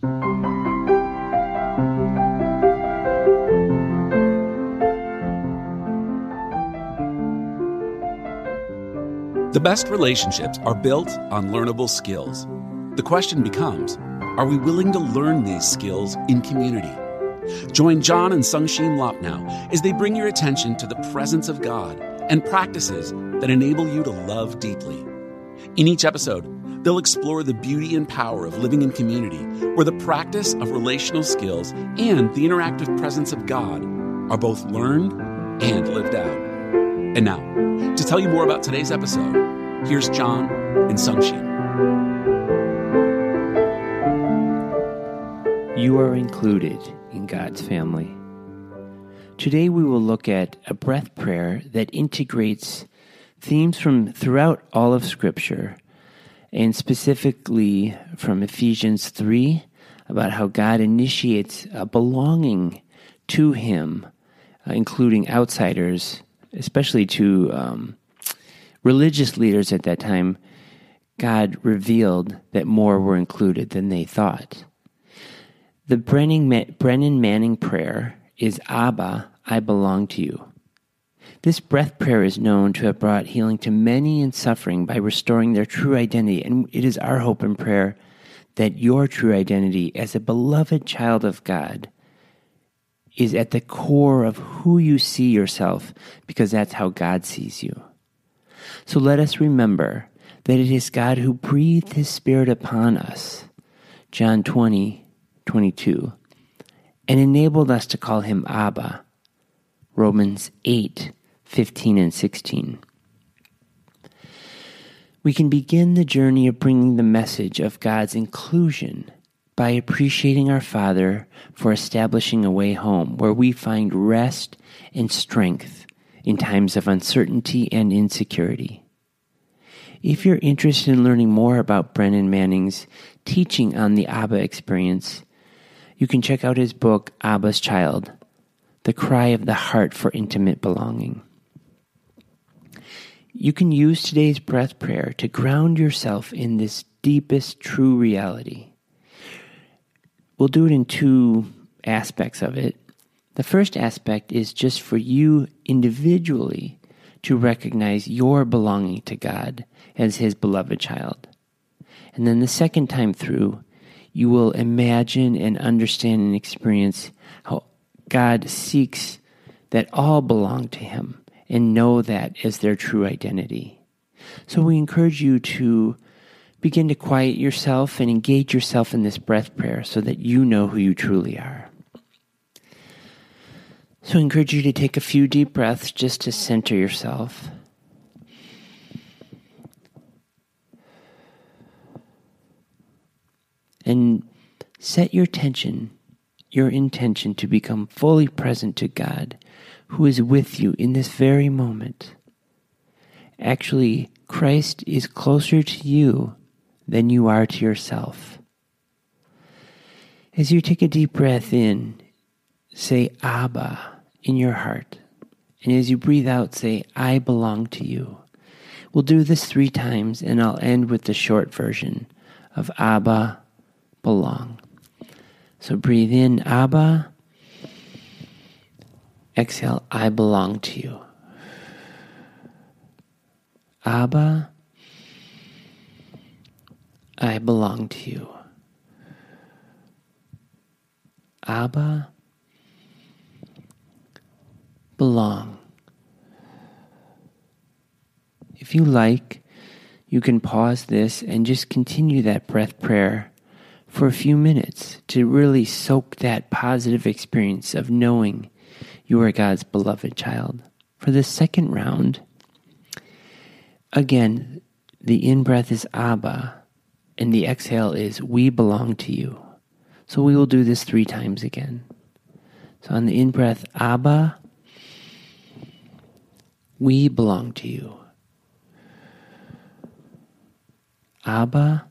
The best relationships are built on learnable skills. The question becomes are we willing to learn these skills in community? Join John and Sungshin Loppnow as they bring your attention to the presence of God and practices that enable you to love deeply. In each episode, they'll explore the beauty and power of living in community, where the practice of relational skills and the interactive presence of God are both learned and lived out. And now, to tell you more about today's episode, here's John and Sungshin. You are included in God's family. Today we will look at a breath prayer that integrates themes from throughout all of Scripture, and specifically from Ephesians 3 about how God initiates a belonging to Him, uh, including outsiders, especially to um, religious leaders at that time. God revealed that more were included than they thought. The Brennan, Brennan Manning prayer is Abba, I belong to you. This breath prayer is known to have brought healing to many in suffering by restoring their true identity, and it is our hope and prayer that your true identity as a beloved child of God is at the core of who you see yourself because that's how God sees you. So let us remember that it is God who breathed his spirit upon us. John 20, 22, and enabled us to call him Abba. Romans 8, 15 and 16. We can begin the journey of bringing the message of God's inclusion by appreciating our Father for establishing a way home where we find rest and strength in times of uncertainty and insecurity. If you're interested in learning more about Brennan Manning's teaching on the Abba experience, you can check out his book, Abba's Child The Cry of the Heart for Intimate Belonging. You can use today's breath prayer to ground yourself in this deepest true reality. We'll do it in two aspects of it. The first aspect is just for you individually to recognize your belonging to God as His beloved child. And then the second time through, you will imagine and understand and experience how God seeks that all belong to Him and know that as their true identity. So we encourage you to begin to quiet yourself and engage yourself in this breath prayer so that you know who you truly are. So I encourage you to take a few deep breaths just to center yourself. And set your attention, your intention to become fully present to God who is with you in this very moment. Actually, Christ is closer to you than you are to yourself. As you take a deep breath in, say Abba in your heart. And as you breathe out, say, I belong to you. We'll do this three times, and I'll end with the short version of Abba, belong. So breathe in, Abba. Exhale, I belong to you. Abba, I belong to you. Abba, belong. If you like, you can pause this and just continue that breath prayer for a few minutes to really soak that positive experience of knowing you are God's beloved child. For the second round, again, the in breath is Abba, and the exhale is We belong to you. So we will do this three times again. So on the in breath, Abba, we belong to you. Abba,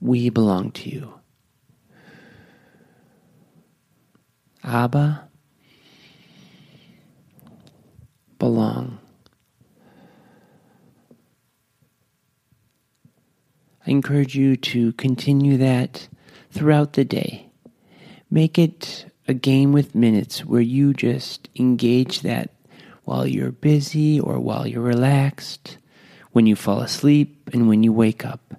we belong to you. Abba, belong. I encourage you to continue that throughout the day. Make it a game with minutes where you just engage that while you're busy or while you're relaxed, when you fall asleep and when you wake up.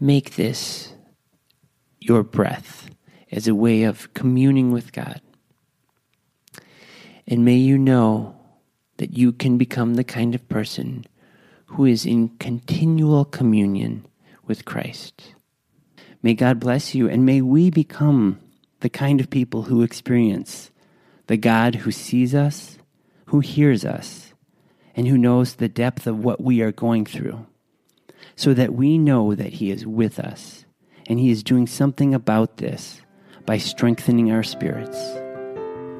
Make this your breath as a way of communing with God. And may you know that you can become the kind of person who is in continual communion with Christ. May God bless you, and may we become the kind of people who experience the God who sees us, who hears us, and who knows the depth of what we are going through, so that we know that He is with us and He is doing something about this by strengthening our spirits.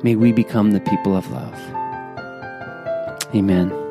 May we become the people of love. Amen.